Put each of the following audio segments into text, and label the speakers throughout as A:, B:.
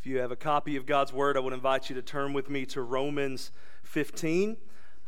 A: If you have a copy of God's Word, I would invite you to turn with me to Romans 15.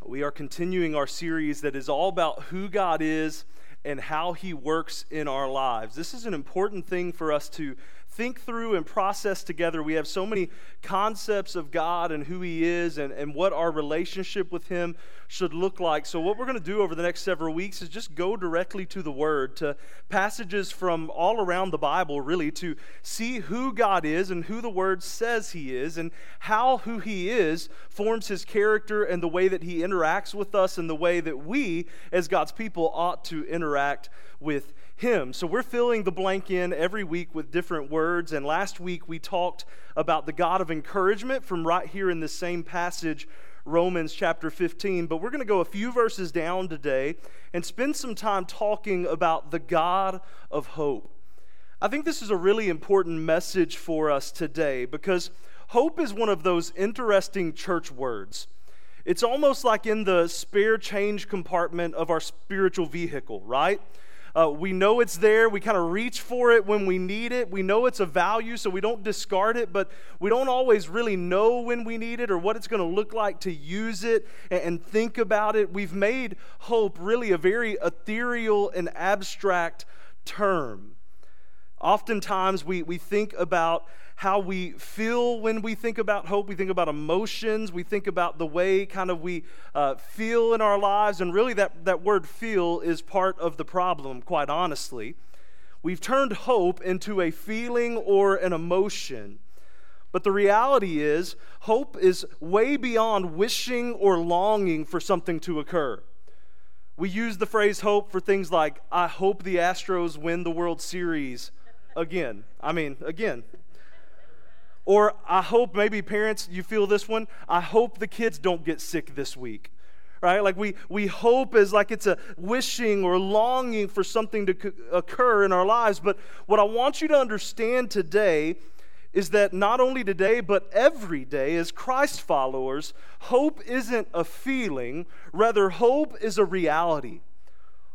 A: We are continuing our series that is all about who God is and how He works in our lives. This is an important thing for us to think through and process together. We have so many concepts of God and who He is and, and what our relationship with Him should look like. So, what we're going to do over the next several weeks is just go directly to the Word, to passages from all around the Bible, really, to see who God is and who the Word says He is, and how who He is forms His character and the way that He interacts with us and the way that we, as God's people, ought to interact with him. So we're filling the blank in every week with different words. And last week we talked about the God of encouragement from right here in the same passage, Romans chapter 15. But we're going to go a few verses down today and spend some time talking about the God of hope. I think this is a really important message for us today because hope is one of those interesting church words. It's almost like in the spare change compartment of our spiritual vehicle, right? Uh, we know it's there. We kind of reach for it when we need it. We know it's a value, so we don't discard it, but we don't always really know when we need it or what it's going to look like to use it and, and think about it. We've made hope really a very ethereal and abstract term. Oftentimes, we, we think about how we feel when we think about hope. We think about emotions. We think about the way kind of we uh, feel in our lives. And really, that, that word feel is part of the problem, quite honestly. We've turned hope into a feeling or an emotion. But the reality is, hope is way beyond wishing or longing for something to occur. We use the phrase hope for things like, I hope the Astros win the World Series again. I mean, again, or I hope maybe parents, you feel this one. I hope the kids don't get sick this week. Right? Like we, we hope is like it's a wishing or longing for something to occur in our lives. But what I want you to understand today is that not only today, but every day, as Christ followers, hope isn't a feeling, rather, hope is a reality.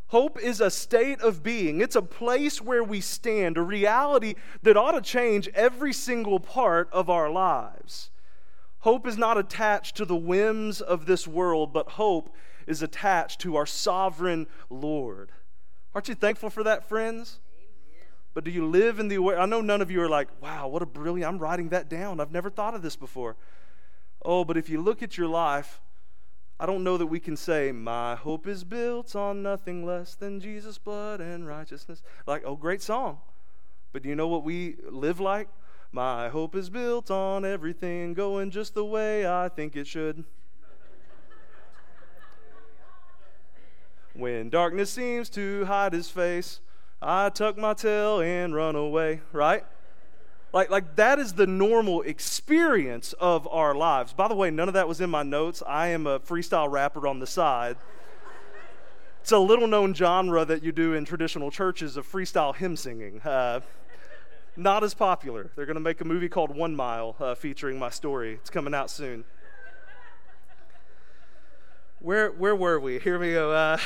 A: Hope is a state of being. It's a place where we stand, a reality that ought to change every single part of our lives. Hope is not attached to the whims of this world, but hope is attached to our sovereign Lord. Aren't you thankful for that, friends? But do you live in the way? I know none of you are like, wow, what a brilliant, I'm writing that down. I've never thought of this before. Oh, but if you look at your life, I don't know that we can say, My hope is built on nothing less than Jesus' blood and righteousness. Like, oh, great song. But do you know what we live like? My hope is built on everything going just the way I think it should. when darkness seems to hide his face, I tuck my tail and run away, right? Like, like that is the normal experience of our lives. By the way, none of that was in my notes. I am a freestyle rapper on the side. It's a little known genre that you do in traditional churches of freestyle hymn singing. Uh, not as popular. They're going to make a movie called One Mile uh, featuring my story. It's coming out soon. Where, where were we? Here we go. Uh,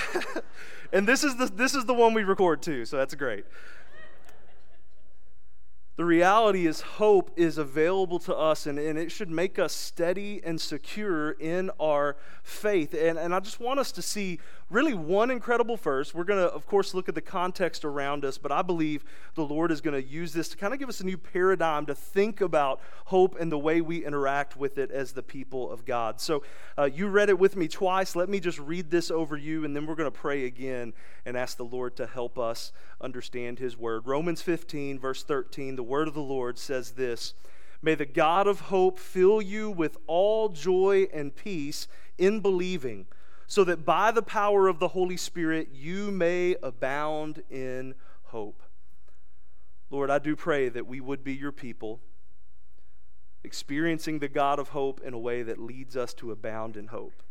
A: and this is, the, this is the one we record too, so that's great. The reality is, hope is available to us, and, and it should make us steady and secure in our faith. And, and I just want us to see really one incredible verse. We're going to, of course, look at the context around us, but I believe the Lord is going to use this to kind of give us a new paradigm to think about hope and the way we interact with it as the people of God. So uh, you read it with me twice. Let me just read this over you, and then we're going to pray again and ask the Lord to help us understand His word. Romans 15, verse 13, the word of the Lord says this. May the God of hope fill you with all joy and peace in believing so that by the power of the Holy Spirit you may abound in hope. Lord, I do pray that we would be your people, experiencing the God of hope in a way that leads us to abound in hope.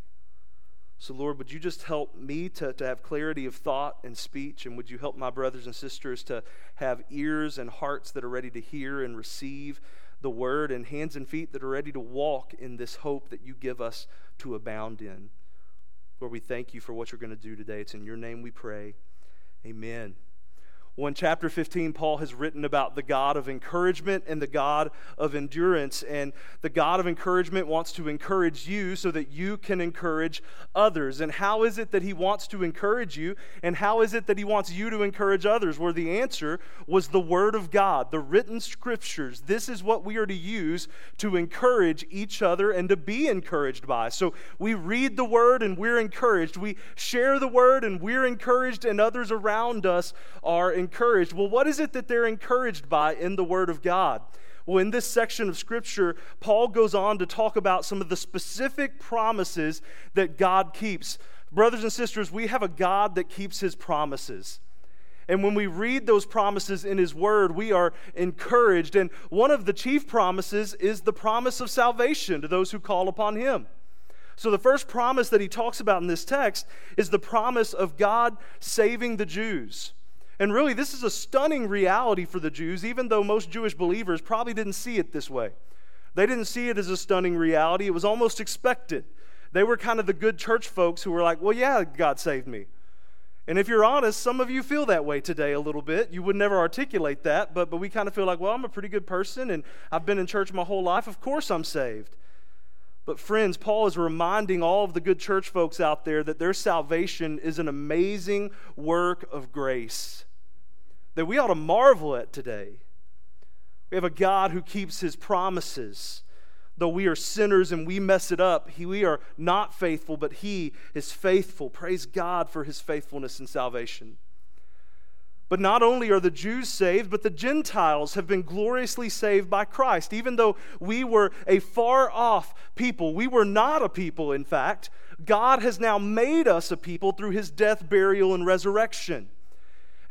A: So, Lord, would you just help me to, to have clarity of thought and speech? And would you help my brothers and sisters to have ears and hearts that are ready to hear and receive the word, and hands and feet that are ready to walk in this hope that you give us to abound in? Lord, we thank you for what you're going to do today. It's in your name we pray. Amen. In chapter 15, Paul has written about the God of encouragement and the God of endurance. And the God of encouragement wants to encourage you so that you can encourage others. And how is it that he wants to encourage you? And how is it that he wants you to encourage others? Where the answer was the Word of God, the written scriptures. This is what we are to use to encourage each other and to be encouraged by. So we read the Word and we're encouraged. We share the Word and we're encouraged, and others around us are encouraged. Well, what is it that they're encouraged by in the Word of God? Well, in this section of Scripture, Paul goes on to talk about some of the specific promises that God keeps. Brothers and sisters, we have a God that keeps his promises. And when we read those promises in His Word, we are encouraged. And one of the chief promises is the promise of salvation to those who call upon Him. So, the first promise that He talks about in this text is the promise of God saving the Jews. And really, this is a stunning reality for the Jews, even though most Jewish believers probably didn't see it this way. They didn't see it as a stunning reality, it was almost expected. They were kind of the good church folks who were like, well, yeah, God saved me. And if you're honest, some of you feel that way today a little bit. You would never articulate that, but, but we kind of feel like, well, I'm a pretty good person and I've been in church my whole life. Of course I'm saved. But, friends, Paul is reminding all of the good church folks out there that their salvation is an amazing work of grace that we ought to marvel at today. We have a God who keeps his promises. Though we are sinners and we mess it up, he, we are not faithful, but he is faithful. Praise God for his faithfulness and salvation. But not only are the Jews saved, but the Gentiles have been gloriously saved by Christ. Even though we were a far off people, we were not a people, in fact, God has now made us a people through his death, burial, and resurrection.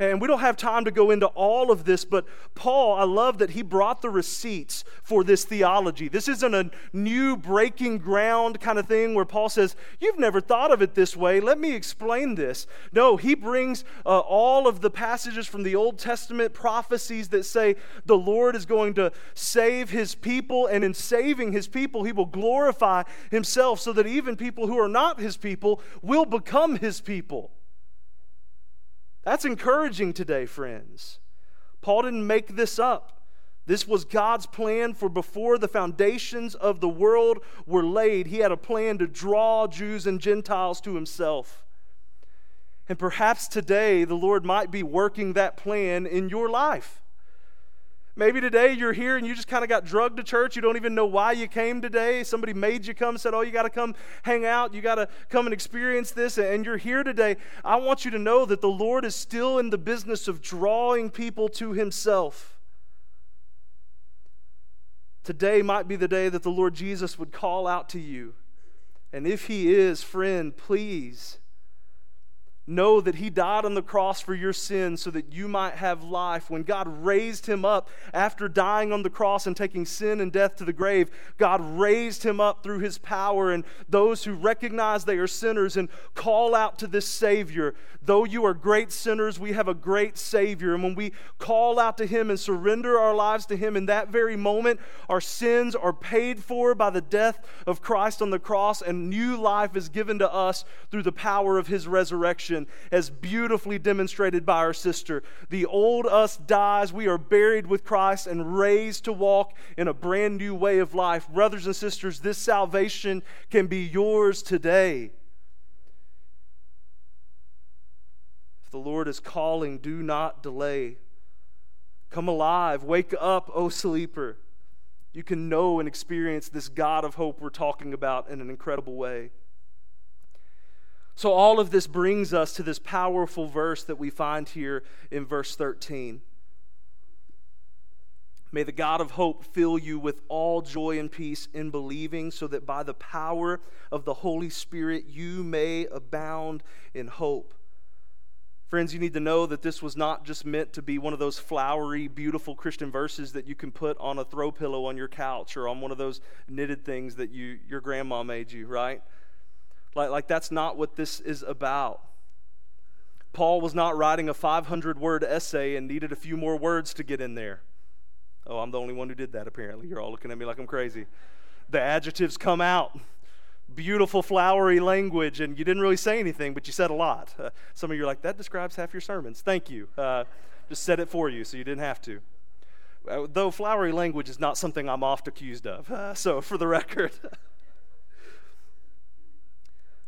A: And we don't have time to go into all of this, but Paul, I love that he brought the receipts for this theology. This isn't a new breaking ground kind of thing where Paul says, You've never thought of it this way. Let me explain this. No, he brings uh, all of the passages from the Old Testament prophecies that say the Lord is going to save his people, and in saving his people, he will glorify himself so that even people who are not his people will become his people. That's encouraging today, friends. Paul didn't make this up. This was God's plan for before the foundations of the world were laid. He had a plan to draw Jews and Gentiles to himself. And perhaps today the Lord might be working that plan in your life. Maybe today you're here and you just kind of got drugged to church. You don't even know why you came today. Somebody made you come, said, Oh, you got to come hang out. You got to come and experience this. And you're here today. I want you to know that the Lord is still in the business of drawing people to Himself. Today might be the day that the Lord Jesus would call out to you. And if He is, friend, please Know that he died on the cross for your sins so that you might have life. When God raised him up after dying on the cross and taking sin and death to the grave, God raised him up through his power. And those who recognize they are sinners and call out to this Savior, though you are great sinners, we have a great Savior. And when we call out to him and surrender our lives to him in that very moment, our sins are paid for by the death of Christ on the cross, and new life is given to us through the power of his resurrection as beautifully demonstrated by our sister. The old us dies, we are buried with Christ and raised to walk in a brand new way of life. Brothers and sisters, this salvation can be yours today. If the Lord is calling, do not delay. Come alive, wake up, O sleeper. You can know and experience this God of hope we're talking about in an incredible way. So, all of this brings us to this powerful verse that we find here in verse 13. May the God of hope fill you with all joy and peace in believing, so that by the power of the Holy Spirit you may abound in hope. Friends, you need to know that this was not just meant to be one of those flowery, beautiful Christian verses that you can put on a throw pillow on your couch or on one of those knitted things that you, your grandma made you, right? Like, like that's not what this is about. Paul was not writing a 500 word essay and needed a few more words to get in there. Oh, I'm the only one who did that, apparently. You're all looking at me like I'm crazy. The adjectives come out. Beautiful, flowery language, and you didn't really say anything, but you said a lot. Uh, some of you are like, that describes half your sermons. Thank you. Uh, Just said it for you so you didn't have to. Uh, though flowery language is not something I'm oft accused of. Uh, so, for the record.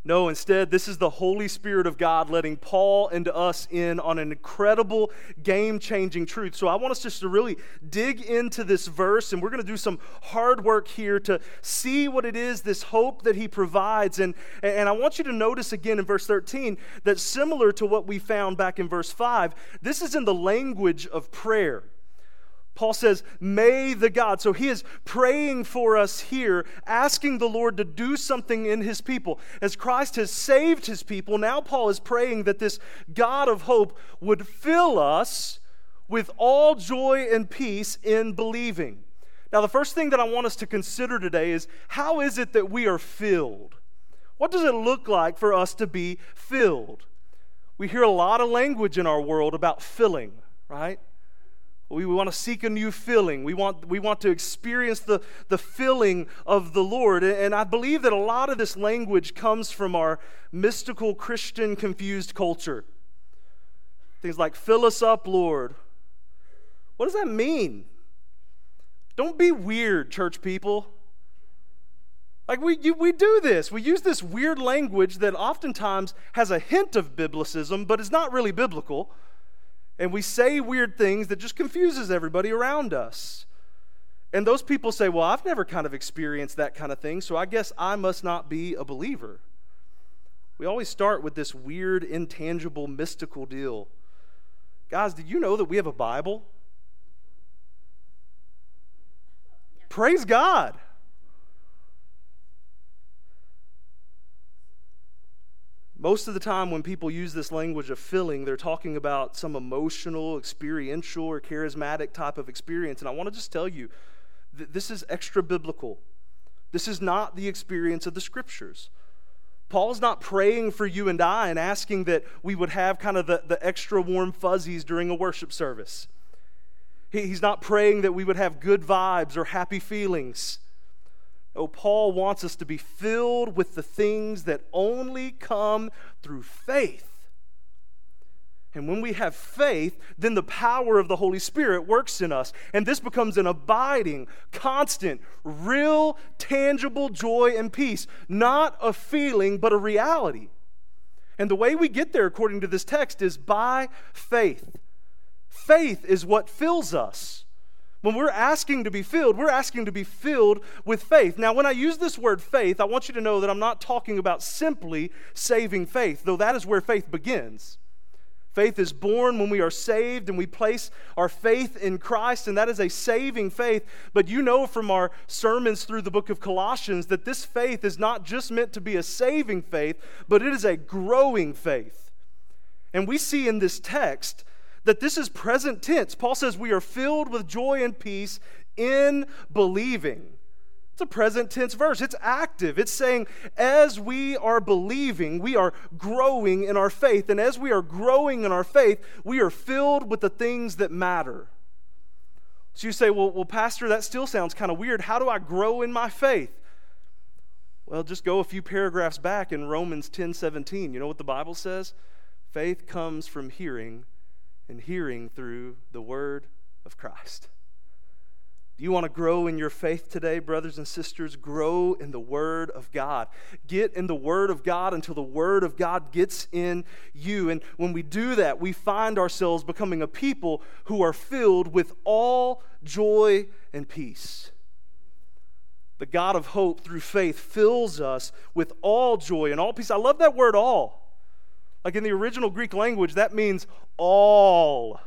A: No, instead, this is the Holy Spirit of God letting Paul and us in on an incredible, game changing truth. So, I want us just to really dig into this verse, and we're going to do some hard work here to see what it is, this hope that he provides. And, and I want you to notice again in verse 13 that similar to what we found back in verse 5, this is in the language of prayer. Paul says, May the God. So he is praying for us here, asking the Lord to do something in his people. As Christ has saved his people, now Paul is praying that this God of hope would fill us with all joy and peace in believing. Now, the first thing that I want us to consider today is how is it that we are filled? What does it look like for us to be filled? We hear a lot of language in our world about filling, right? We, want to seek a new filling. We want, we want to experience the, the filling of the Lord. And I believe that a lot of this language comes from our mystical Christian confused culture. Things like, fill us up, Lord. What does that mean? Don't be weird, church people. Like, we, you, we do this. We use this weird language that oftentimes has a hint of biblicism, but is not really biblical and we say weird things that just confuses everybody around us. And those people say, Well, I've never kind of experienced that kind of thing, so I guess I must not be a believer. We always start with this weird, intangible, mystical deal. Guys, did you know that we have a Bible? Praise God. Most of the time, when people use this language of filling, they're talking about some emotional, experiential, or charismatic type of experience. And I want to just tell you that this is extra biblical. This is not the experience of the scriptures. Paul's not praying for you and I and asking that we would have kind of the, the extra warm fuzzies during a worship service. He, he's not praying that we would have good vibes or happy feelings. Oh, Paul wants us to be filled with the things that only come through faith. And when we have faith, then the power of the Holy Spirit works in us. And this becomes an abiding, constant, real, tangible joy and peace. Not a feeling, but a reality. And the way we get there, according to this text, is by faith. Faith is what fills us. When we're asking to be filled, we're asking to be filled with faith. Now, when I use this word faith, I want you to know that I'm not talking about simply saving faith, though that is where faith begins. Faith is born when we are saved and we place our faith in Christ, and that is a saving faith. But you know from our sermons through the book of Colossians that this faith is not just meant to be a saving faith, but it is a growing faith. And we see in this text that this is present tense. Paul says we are filled with joy and peace in believing. It's a present tense verse. It's active. It's saying, as we are believing, we are growing in our faith. And as we are growing in our faith, we are filled with the things that matter. So you say, well, well Pastor, that still sounds kind of weird. How do I grow in my faith? Well, just go a few paragraphs back in Romans 10 17. You know what the Bible says? Faith comes from hearing, and hearing through the word of Christ. Do you want to grow in your faith today, brothers and sisters? Grow in the Word of God. Get in the Word of God until the Word of God gets in you. And when we do that, we find ourselves becoming a people who are filled with all joy and peace. The God of hope through faith fills us with all joy and all peace. I love that word all. Like in the original Greek language, that means all.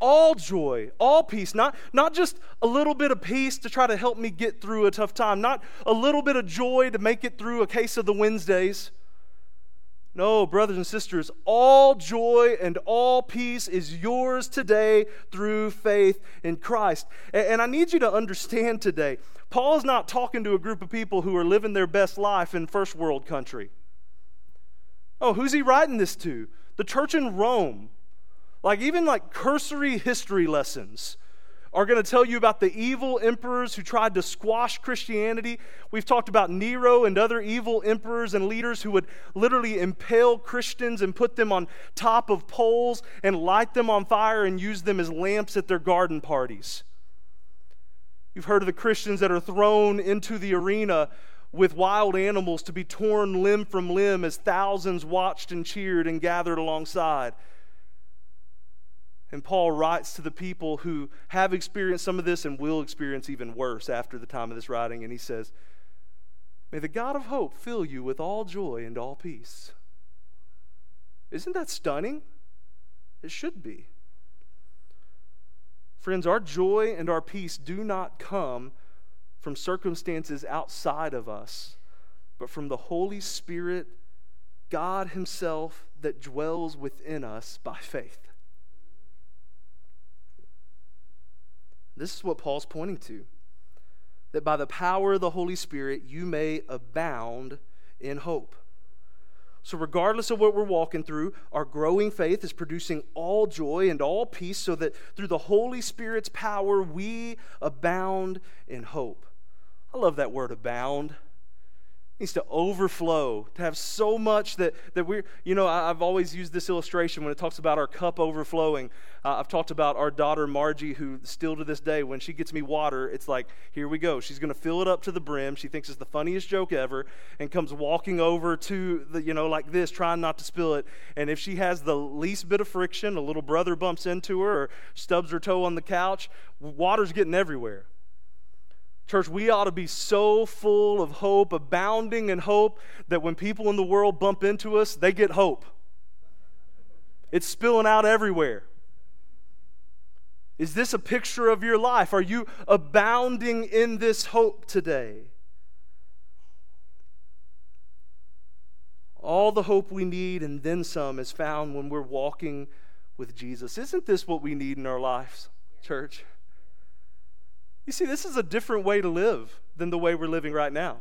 A: All joy, all peace, not, not just a little bit of peace to try to help me get through a tough time, not a little bit of joy to make it through a case of the Wednesdays. No, brothers and sisters, all joy and all peace is yours today through faith in Christ. And I need you to understand today, Paul's not talking to a group of people who are living their best life in first world country. Oh, who's he writing this to? The church in Rome. Like, even like cursory history lessons are going to tell you about the evil emperors who tried to squash Christianity. We've talked about Nero and other evil emperors and leaders who would literally impale Christians and put them on top of poles and light them on fire and use them as lamps at their garden parties. You've heard of the Christians that are thrown into the arena with wild animals to be torn limb from limb as thousands watched and cheered and gathered alongside. And Paul writes to the people who have experienced some of this and will experience even worse after the time of this writing, and he says, May the God of hope fill you with all joy and all peace. Isn't that stunning? It should be. Friends, our joy and our peace do not come from circumstances outside of us, but from the Holy Spirit, God Himself, that dwells within us by faith. This is what Paul's pointing to. That by the power of the Holy Spirit, you may abound in hope. So, regardless of what we're walking through, our growing faith is producing all joy and all peace so that through the Holy Spirit's power, we abound in hope. I love that word abound needs to overflow, to have so much that, that we're, you know, I, have always used this illustration when it talks about our cup overflowing. Uh, I've talked about our daughter Margie, who still to this day, when she gets me water, it's like, here we go. She's going to fill it up to the brim. She thinks it's the funniest joke ever and comes walking over to the, you know, like this, trying not to spill it. And if she has the least bit of friction, a little brother bumps into her or stubs her toe on the couch, water's getting everywhere. Church, we ought to be so full of hope, abounding in hope, that when people in the world bump into us, they get hope. It's spilling out everywhere. Is this a picture of your life? Are you abounding in this hope today? All the hope we need and then some is found when we're walking with Jesus. Isn't this what we need in our lives, church? You see, this is a different way to live than the way we're living right now.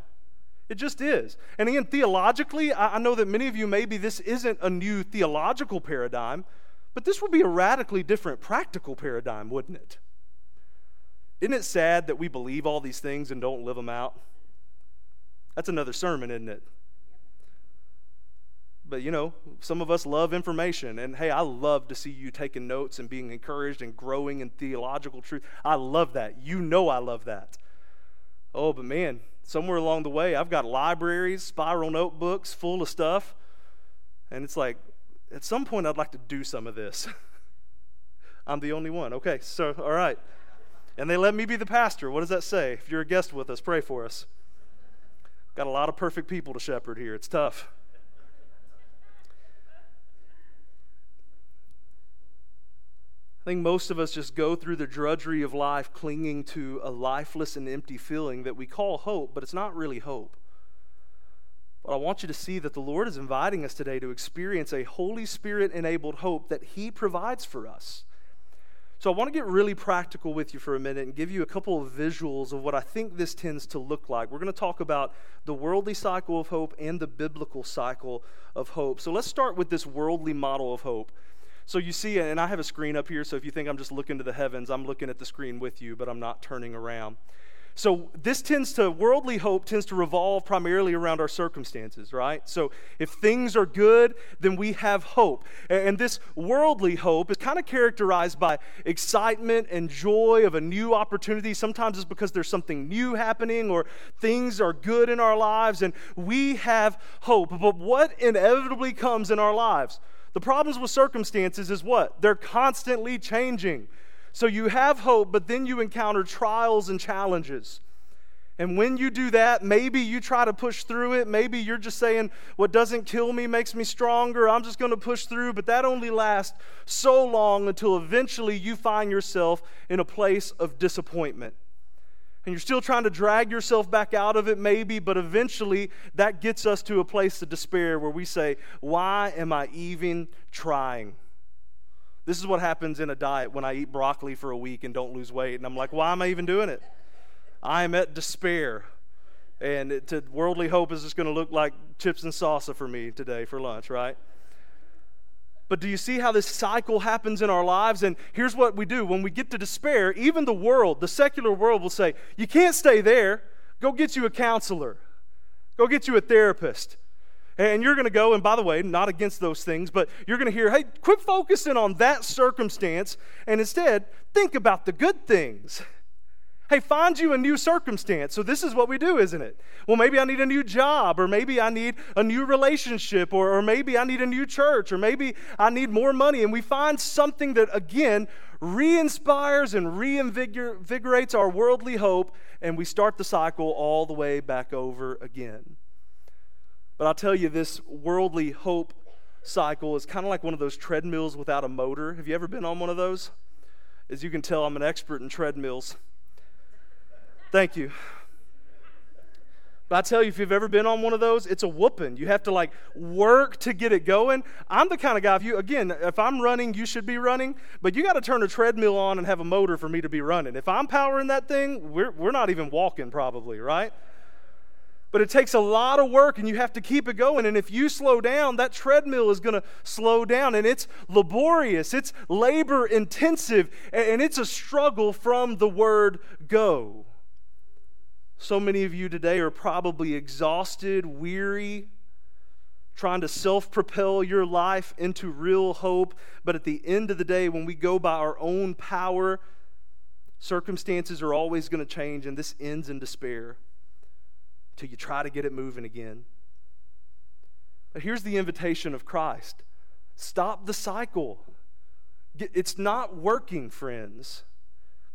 A: It just is. And again, theologically, I know that many of you maybe this isn't a new theological paradigm, but this would be a radically different practical paradigm, wouldn't it? Isn't it sad that we believe all these things and don't live them out? That's another sermon, isn't it? But you know, some of us love information. And hey, I love to see you taking notes and being encouraged and growing in theological truth. I love that. You know, I love that. Oh, but man, somewhere along the way, I've got libraries, spiral notebooks full of stuff. And it's like, at some point, I'd like to do some of this. I'm the only one. Okay, so, all right. And they let me be the pastor. What does that say? If you're a guest with us, pray for us. Got a lot of perfect people to shepherd here. It's tough. I think most of us just go through the drudgery of life clinging to a lifeless and empty feeling that we call hope, but it's not really hope. But I want you to see that the Lord is inviting us today to experience a Holy Spirit enabled hope that He provides for us. So I want to get really practical with you for a minute and give you a couple of visuals of what I think this tends to look like. We're going to talk about the worldly cycle of hope and the biblical cycle of hope. So let's start with this worldly model of hope. So you see, and I have a screen up here, so if you think I'm just looking to the heavens, I'm looking at the screen with you, but I'm not turning around. So this tends to, worldly hope tends to revolve primarily around our circumstances, right? So if things are good, then we have hope. And this worldly hope is kind of characterized by excitement and joy of a new opportunity. Sometimes it's because there's something new happening or things are good in our lives and we have hope. But what inevitably comes in our lives? The problems with circumstances is what? They're constantly changing. So you have hope, but then you encounter trials and challenges. And when you do that, maybe you try to push through it. Maybe you're just saying, what doesn't kill me makes me stronger. I'm just going to push through. But that only lasts so long until eventually you find yourself in a place of disappointment and you're still trying to drag yourself back out of it, maybe, but eventually that gets us to a place of despair where we say, Why am I even trying? This is what happens in a diet when I eat broccoli for a week and don't lose weight. And I'm like, Why am I even doing it? I am at despair. And it, to worldly hope is just going to look like chips and salsa for me today for lunch, right? But do you see how this cycle happens in our lives? And here's what we do when we get to despair, even the world, the secular world, will say, You can't stay there. Go get you a counselor, go get you a therapist. And you're going to go, and by the way, not against those things, but you're going to hear, hey, quit focusing on that circumstance and instead think about the good things. Hey, find you a new circumstance. So, this is what we do, isn't it? Well, maybe I need a new job, or maybe I need a new relationship, or, or maybe I need a new church, or maybe I need more money. And we find something that, again, re inspires and reinvigorates our worldly hope, and we start the cycle all the way back over again. But I'll tell you, this worldly hope cycle is kind of like one of those treadmills without a motor. Have you ever been on one of those? As you can tell, I'm an expert in treadmills. Thank you. But I tell you, if you've ever been on one of those, it's a whooping. You have to like work to get it going. I'm the kind of guy, if you, again, if I'm running, you should be running, but you got to turn a treadmill on and have a motor for me to be running. If I'm powering that thing, we're, we're not even walking probably, right? But it takes a lot of work and you have to keep it going. And if you slow down, that treadmill is going to slow down. And it's laborious, it's labor intensive, and it's a struggle from the word go. So many of you today are probably exhausted, weary, trying to self propel your life into real hope. But at the end of the day, when we go by our own power, circumstances are always going to change, and this ends in despair till you try to get it moving again. But here's the invitation of Christ stop the cycle. It's not working, friends.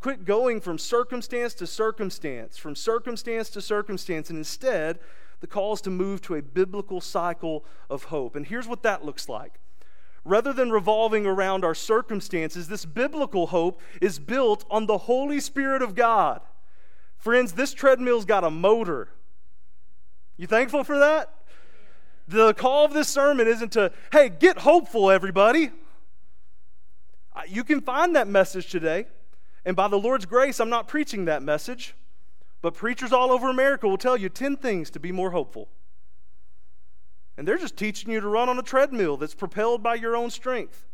A: Quit going from circumstance to circumstance, from circumstance to circumstance, and instead, the call is to move to a biblical cycle of hope. And here's what that looks like. Rather than revolving around our circumstances, this biblical hope is built on the Holy Spirit of God. Friends, this treadmill's got a motor. You thankful for that? The call of this sermon isn't to, hey, get hopeful, everybody. You can find that message today. And by the Lord's grace, I'm not preaching that message, but preachers all over America will tell you 10 things to be more hopeful. And they're just teaching you to run on a treadmill that's propelled by your own strength.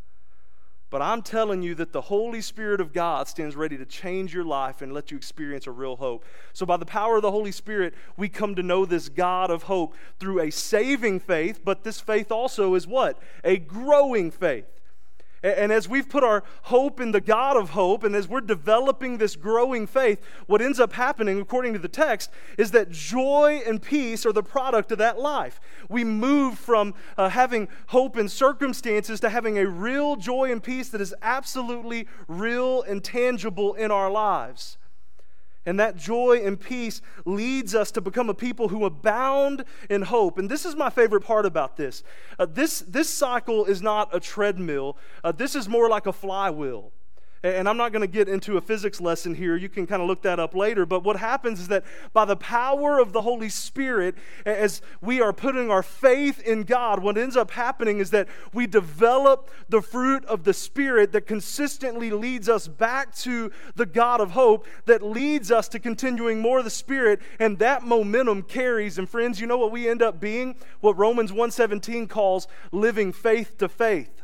A: But I'm telling you that the Holy Spirit of God stands ready to change your life and let you experience a real hope. So, by the power of the Holy Spirit, we come to know this God of hope through a saving faith, but this faith also is what? A growing faith. And as we've put our hope in the God of hope, and as we're developing this growing faith, what ends up happening, according to the text, is that joy and peace are the product of that life. We move from uh, having hope in circumstances to having a real joy and peace that is absolutely real and tangible in our lives. And that joy and peace leads us to become a people who abound in hope. And this is my favorite part about this. Uh, this, this cycle is not a treadmill, uh, this is more like a flywheel. And I'm not going to get into a physics lesson here. You can kind of look that up later. But what happens is that by the power of the Holy Spirit, as we are putting our faith in God, what ends up happening is that we develop the fruit of the Spirit that consistently leads us back to the God of hope, that leads us to continuing more of the Spirit, and that momentum carries. And friends, you know what we end up being? What Romans 1:17 calls living faith to faith.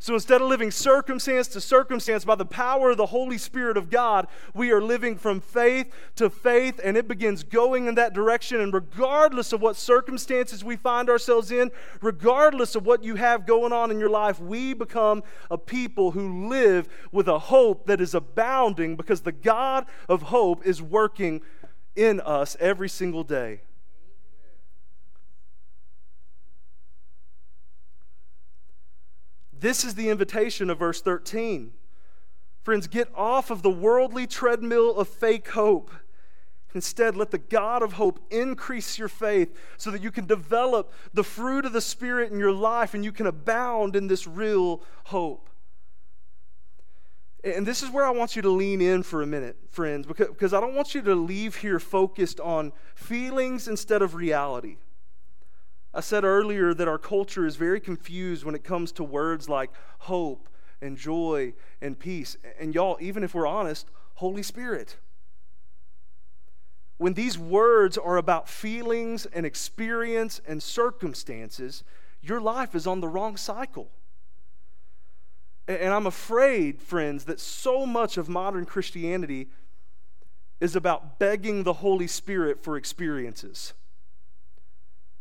A: So instead of living circumstance to circumstance by the power of the Holy Spirit of God, we are living from faith to faith, and it begins going in that direction. And regardless of what circumstances we find ourselves in, regardless of what you have going on in your life, we become a people who live with a hope that is abounding because the God of hope is working in us every single day. This is the invitation of verse 13. Friends, get off of the worldly treadmill of fake hope. Instead, let the God of hope increase your faith so that you can develop the fruit of the Spirit in your life and you can abound in this real hope. And this is where I want you to lean in for a minute, friends, because I don't want you to leave here focused on feelings instead of reality. I said earlier that our culture is very confused when it comes to words like hope and joy and peace. And y'all, even if we're honest, Holy Spirit. When these words are about feelings and experience and circumstances, your life is on the wrong cycle. And I'm afraid, friends, that so much of modern Christianity is about begging the Holy Spirit for experiences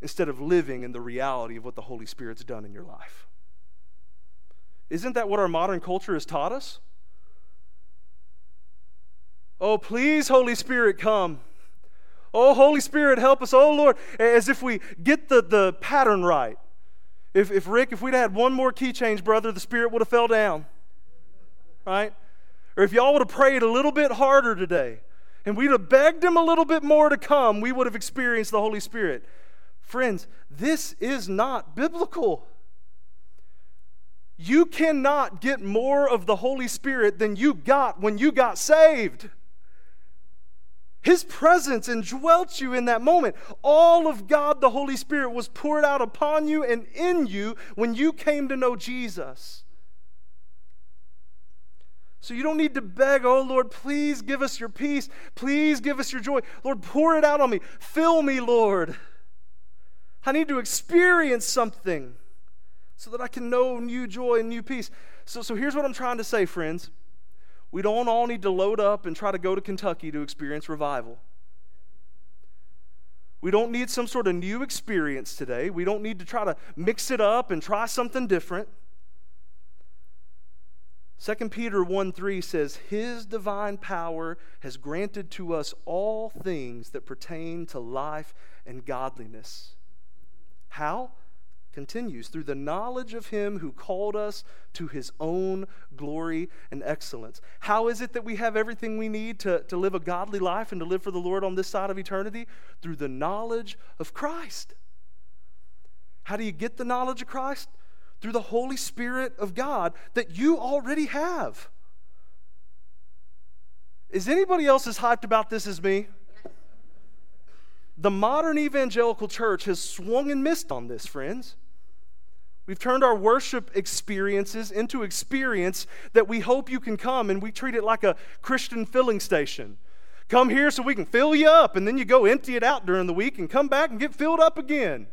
A: instead of living in the reality of what the Holy Spirit's done in your life. Isn't that what our modern culture has taught us? Oh, please, Holy Spirit, come. Oh, Holy Spirit, help us. Oh, Lord, as if we get the, the pattern right. If, if Rick, if we'd had one more key change, brother, the Spirit would have fell down. Right? Or if y'all would have prayed a little bit harder today and we'd have begged Him a little bit more to come, we would have experienced the Holy Spirit. Friends, this is not biblical. You cannot get more of the Holy Spirit than you got when you got saved. His presence indwelt you in that moment. All of God, the Holy Spirit, was poured out upon you and in you when you came to know Jesus. So you don't need to beg, oh Lord, please give us your peace. Please give us your joy. Lord, pour it out on me. Fill me, Lord. I need to experience something so that I can know new joy and new peace. So, so here's what I'm trying to say, friends. We don't all need to load up and try to go to Kentucky to experience revival. We don't need some sort of new experience today. We don't need to try to mix it up and try something different. 2 Peter 1 3 says, His divine power has granted to us all things that pertain to life and godliness. How? continues through the knowledge of him who called us to his own glory and excellence. How is it that we have everything we need to, to live a godly life and to live for the Lord on this side of eternity? Through the knowledge of Christ. How do you get the knowledge of Christ? Through the Holy Spirit of God that you already have. Is anybody else as hyped about this as me? The modern evangelical church has swung and missed on this, friends. We've turned our worship experiences into experience that we hope you can come, and we treat it like a Christian filling station. Come here so we can fill you up, and then you go empty it out during the week and come back and get filled up again.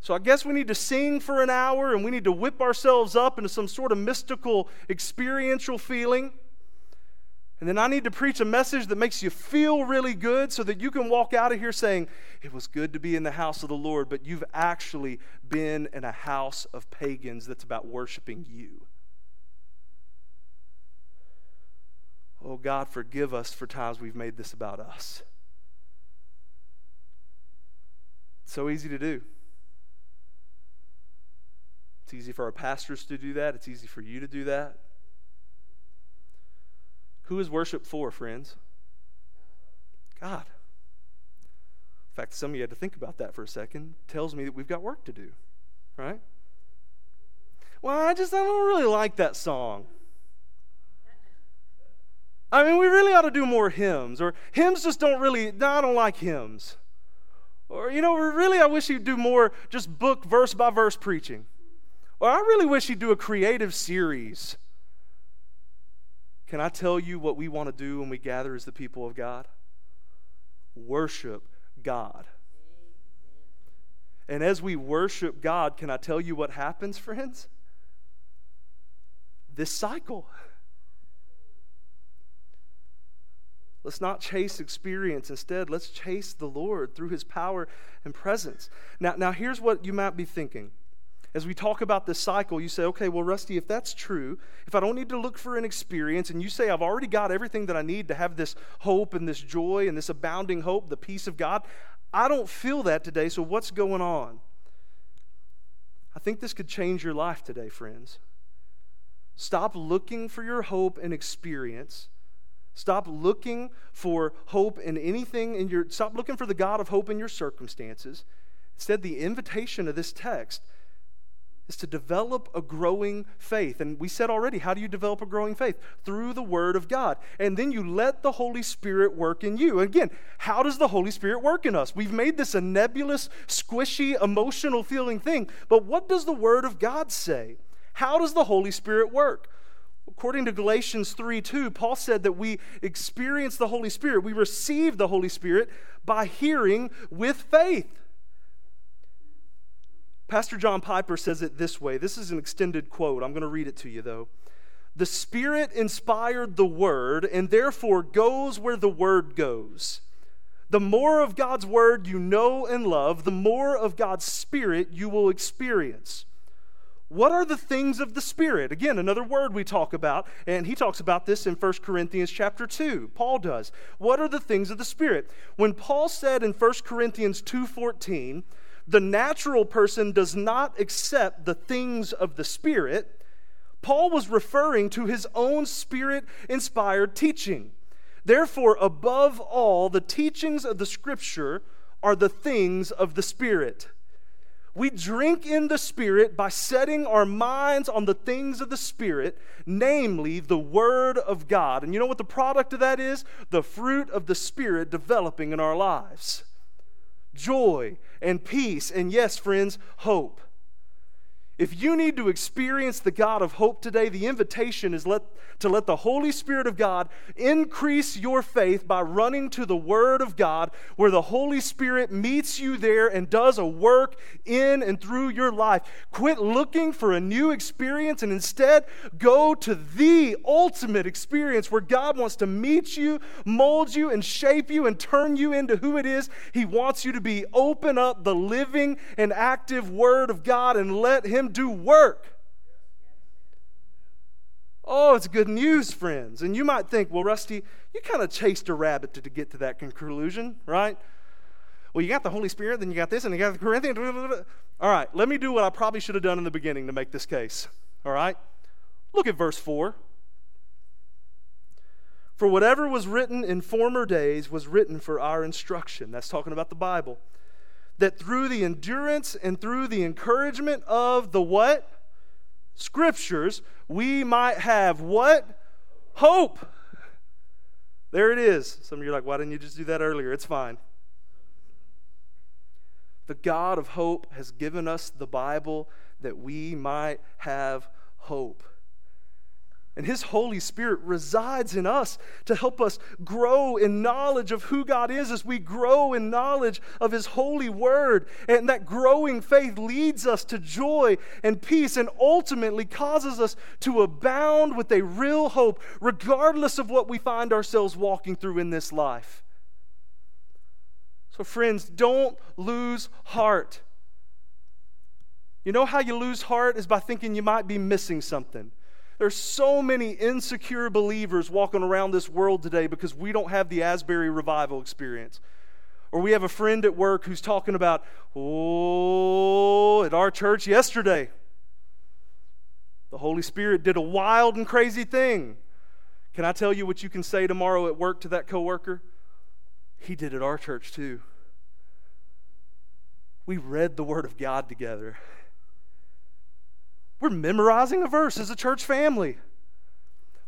A: So I guess we need to sing for an hour and we need to whip ourselves up into some sort of mystical experiential feeling. And then I need to preach a message that makes you feel really good so that you can walk out of here saying, It was good to be in the house of the Lord, but you've actually been in a house of pagans that's about worshiping you. Oh, God, forgive us for times we've made this about us. It's so easy to do. It's easy for our pastors to do that, it's easy for you to do that. Who is worship for, friends? God. In fact, some of you had to think about that for a second. Tells me that we've got work to do, right? Well, I just I don't really like that song. I mean, we really ought to do more hymns, or hymns just don't really, no, I don't like hymns. Or, you know, really, I wish you'd do more just book, verse by verse preaching. Or I really wish you'd do a creative series can I tell you what we want to do when we gather as the people of God? Worship God. And as we worship God, can I tell you what happens, friends? This cycle. Let's not chase experience. Instead, let's chase the Lord through his power and presence. Now, now here's what you might be thinking. As we talk about this cycle, you say, okay, well, Rusty, if that's true, if I don't need to look for an experience, and you say I've already got everything that I need to have this hope and this joy and this abounding hope, the peace of God, I don't feel that today, so what's going on? I think this could change your life today, friends. Stop looking for your hope and experience. Stop looking for hope in anything in your stop looking for the God of hope in your circumstances. Instead, the invitation of this text is to develop a growing faith. And we said already, how do you develop a growing faith? Through the Word of God. And then you let the Holy Spirit work in you. Again, how does the Holy Spirit work in us? We've made this a nebulous, squishy, emotional feeling thing. But what does the Word of God say? How does the Holy Spirit work? According to Galatians 3 2, Paul said that we experience the Holy Spirit, we receive the Holy Spirit by hearing with faith. Pastor John Piper says it this way. This is an extended quote. I'm going to read it to you, though. The Spirit inspired the Word and therefore goes where the Word goes. The more of God's Word you know and love, the more of God's Spirit you will experience. What are the things of the Spirit? Again, another word we talk about, and he talks about this in 1 Corinthians chapter 2. Paul does. What are the things of the Spirit? When Paul said in 1 Corinthians 2:14, the natural person does not accept the things of the Spirit, Paul was referring to his own spirit inspired teaching. Therefore, above all, the teachings of the Scripture are the things of the Spirit. We drink in the Spirit by setting our minds on the things of the Spirit, namely the Word of God. And you know what the product of that is? The fruit of the Spirit developing in our lives joy and peace, and yes, friends, hope. If you need to experience the God of hope today, the invitation is let, to let the Holy Spirit of God increase your faith by running to the Word of God, where the Holy Spirit meets you there and does a work in and through your life. Quit looking for a new experience and instead go to the ultimate experience where God wants to meet you, mold you, and shape you and turn you into who it is He wants you to be. Open up the living and active Word of God and let Do work. Oh, it's good news, friends. And you might think, well, Rusty, you kind of chased a rabbit to, to get to that conclusion, right? Well, you got the Holy Spirit, then you got this, and you got the Corinthians. All right, let me do what I probably should have done in the beginning to make this case. All right? Look at verse 4. For whatever was written in former days was written for our instruction. That's talking about the Bible that through the endurance and through the encouragement of the what? Scriptures, we might have what? Hope. There it is. Some of you are like, why didn't you just do that earlier? It's fine. The God of hope has given us the Bible that we might have hope. And His Holy Spirit resides in us to help us grow in knowledge of who God is as we grow in knowledge of His holy word. And that growing faith leads us to joy and peace and ultimately causes us to abound with a real hope, regardless of what we find ourselves walking through in this life. So, friends, don't lose heart. You know how you lose heart is by thinking you might be missing something. There's so many insecure believers walking around this world today because we don't have the Asbury revival experience. Or we have a friend at work who's talking about, oh, at our church yesterday, the Holy Spirit did a wild and crazy thing. Can I tell you what you can say tomorrow at work to that coworker? He did at our church too. We read the Word of God together. We're memorizing a verse as a church family.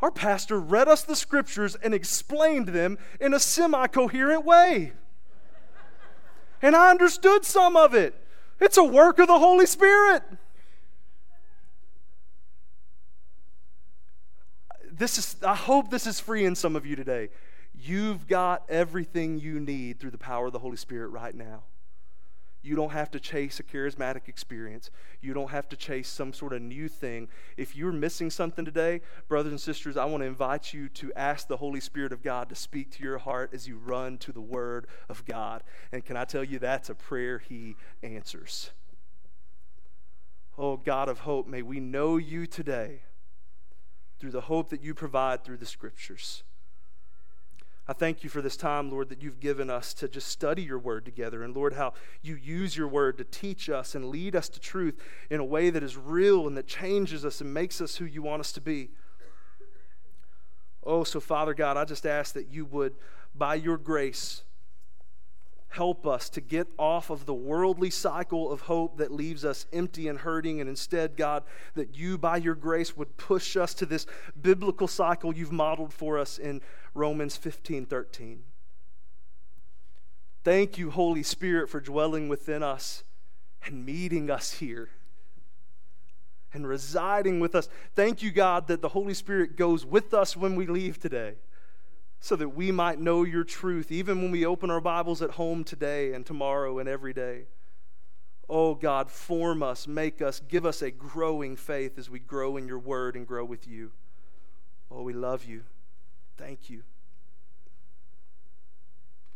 A: Our pastor read us the scriptures and explained them in a semi coherent way. And I understood some of it. It's a work of the Holy Spirit. This is, I hope this is freeing some of you today. You've got everything you need through the power of the Holy Spirit right now. You don't have to chase a charismatic experience. You don't have to chase some sort of new thing. If you're missing something today, brothers and sisters, I want to invite you to ask the Holy Spirit of God to speak to your heart as you run to the Word of God. And can I tell you, that's a prayer He answers. Oh, God of hope, may we know you today through the hope that you provide through the Scriptures. I thank you for this time, Lord, that you've given us to just study your word together. And Lord, how you use your word to teach us and lead us to truth in a way that is real and that changes us and makes us who you want us to be. Oh, so Father God, I just ask that you would, by your grace, help us to get off of the worldly cycle of hope that leaves us empty and hurting, and instead, God, that you, by your grace, would push us to this biblical cycle you've modeled for us in Romans 15 13. Thank you, Holy Spirit, for dwelling within us and meeting us here and residing with us. Thank you, God, that the Holy Spirit goes with us when we leave today so that we might know your truth, even when we open our Bibles at home today and tomorrow and every day. Oh God, form us, make us, give us a growing faith as we grow in your word and grow with you. Oh, we love you. Thank you.